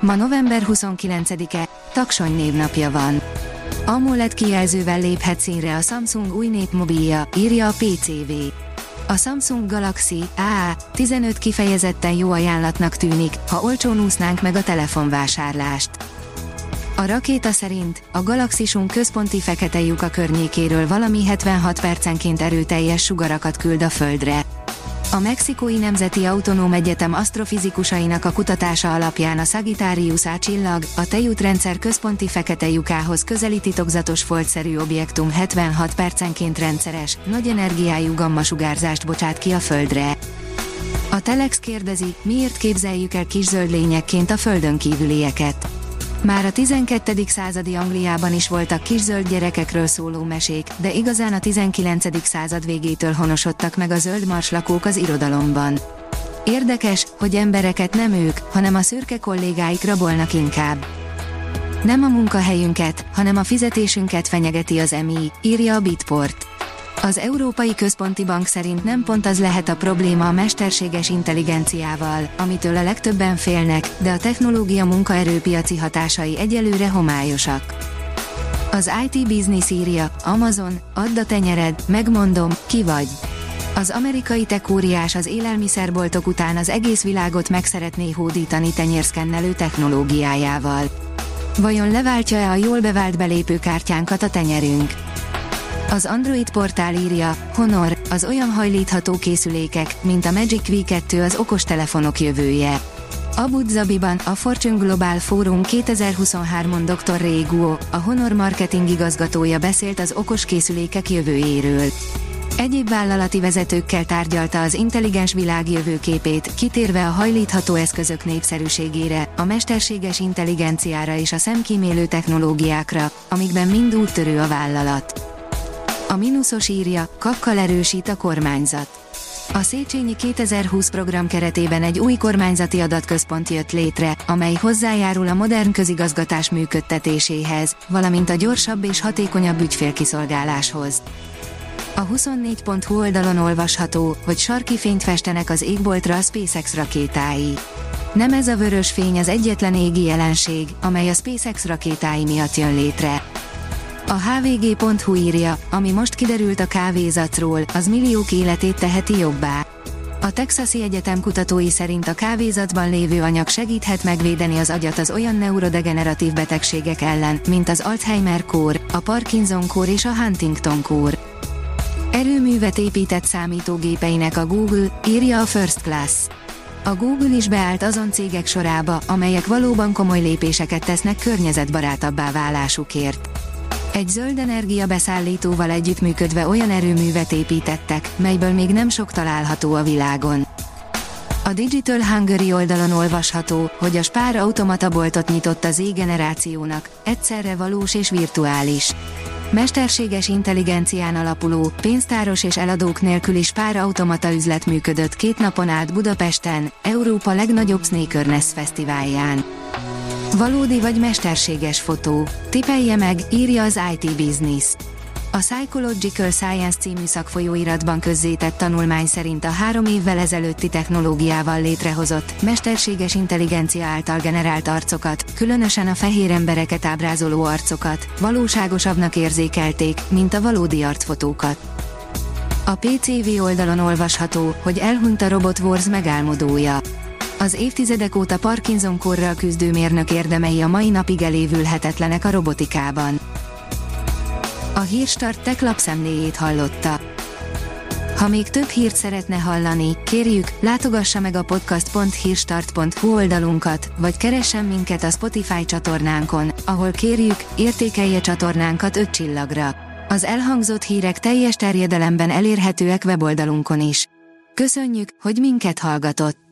Ma november 29-e, Taksony névnapja van. AMOLED kijelzővel léphet színre a Samsung új népmobilja, írja a PCV. A Samsung Galaxy A 15 kifejezetten jó ajánlatnak tűnik, ha olcsón úsznánk meg a telefonvásárlást. A rakéta szerint a galaxisunk központi fekete lyuka környékéről valami 76 percenként erőteljes sugarakat küld a Földre. A Mexikói Nemzeti Autonóm Egyetem asztrofizikusainak a kutatása alapján a Sagittarius A csillag, a tejútrendszer központi fekete lyukához közeli titokzatos foltszerű objektum 76 percenként rendszeres, nagy energiájú gammasugárzást bocsát ki a Földre. A Telex kérdezi, miért képzeljük el kis zöld lényekként a Földön kívülieket. Már a 12. századi Angliában is voltak kis zöld gyerekekről szóló mesék, de igazán a 19. század végétől honosodtak meg a zöld lakók az irodalomban. Érdekes, hogy embereket nem ők, hanem a szürke kollégáik rabolnak inkább. Nem a munkahelyünket, hanem a fizetésünket fenyegeti az EMI, írja a Bitport. Az Európai Központi Bank szerint nem pont az lehet a probléma a mesterséges intelligenciával, amitől a legtöbben félnek, de a technológia munkaerőpiaci hatásai egyelőre homályosak. Az IT Business írja, Amazon, add a tenyered, megmondom, ki vagy. Az amerikai tekóriás az élelmiszerboltok után az egész világot meg szeretné hódítani tenyérszkennelő technológiájával. Vajon leváltja-e a jól bevált belépőkártyánkat a tenyerünk? Az Android portál írja, Honor, az olyan hajlítható készülékek, mint a Magic V2 az okostelefonok jövője. Abu Dhabiban a Fortune Global Forum 2023-on Dr. Ray Guo, a Honor marketing igazgatója beszélt az okos készülékek jövőjéről. Egyéb vállalati vezetőkkel tárgyalta az intelligens világ jövőképét, kitérve a hajlítható eszközök népszerűségére, a mesterséges intelligenciára és a szemkímélő technológiákra, amikben mind úttörő a vállalat. A mínuszos írja, kakkal erősít a kormányzat. A Széchenyi 2020 program keretében egy új kormányzati adatközpont jött létre, amely hozzájárul a modern közigazgatás működtetéséhez, valamint a gyorsabb és hatékonyabb ügyfélkiszolgáláshoz. A 24.hu oldalon olvasható, hogy sarki fényt festenek az égboltra a SpaceX rakétái. Nem ez a vörös fény az egyetlen égi jelenség, amely a SpaceX rakétái miatt jön létre. A hvg.hu írja, ami most kiderült a kávézatról, az milliók életét teheti jobbá. A Texasi Egyetem kutatói szerint a kávézatban lévő anyag segíthet megvédeni az agyat az olyan neurodegeneratív betegségek ellen, mint az Alzheimer-kór, a Parkinson-kór és a Huntington-kór. Erőművet épített számítógépeinek a Google, írja a First Class. A Google is beállt azon cégek sorába, amelyek valóban komoly lépéseket tesznek környezetbarátabbá válásukért. Egy zöld energia beszállítóval együttműködve olyan erőművet építettek, melyből még nem sok található a világon. A Digital Hungary oldalon olvasható, hogy a Spár automata boltot nyitott az Z-generációnak, egyszerre valós és virtuális. Mesterséges intelligencián alapuló, pénztáros és eladók nélküli Spár automata üzlet működött két napon át Budapesten, Európa legnagyobb Sneakerness fesztiválján. Valódi vagy mesterséges fotó? Tipelje meg, írja az IT Business. A Psychological Science című szakfolyóiratban közzétett tanulmány szerint a három évvel ezelőtti technológiával létrehozott, mesterséges intelligencia által generált arcokat, különösen a fehér embereket ábrázoló arcokat, valóságosabbnak érzékelték, mint a valódi arcfotókat. A PCV oldalon olvasható, hogy elhunyt a Robot Wars megálmodója. Az évtizedek óta Parkinson-korral küzdő mérnök érdemei a mai napig elévülhetetlenek a robotikában. A Hírstart tech lapszemléjét hallotta. Ha még több hírt szeretne hallani, kérjük, látogassa meg a podcast.hírstart.hu oldalunkat, vagy keressen minket a Spotify csatornánkon, ahol kérjük, értékelje csatornánkat 5 csillagra. Az elhangzott hírek teljes terjedelemben elérhetőek weboldalunkon is. Köszönjük, hogy minket hallgatott!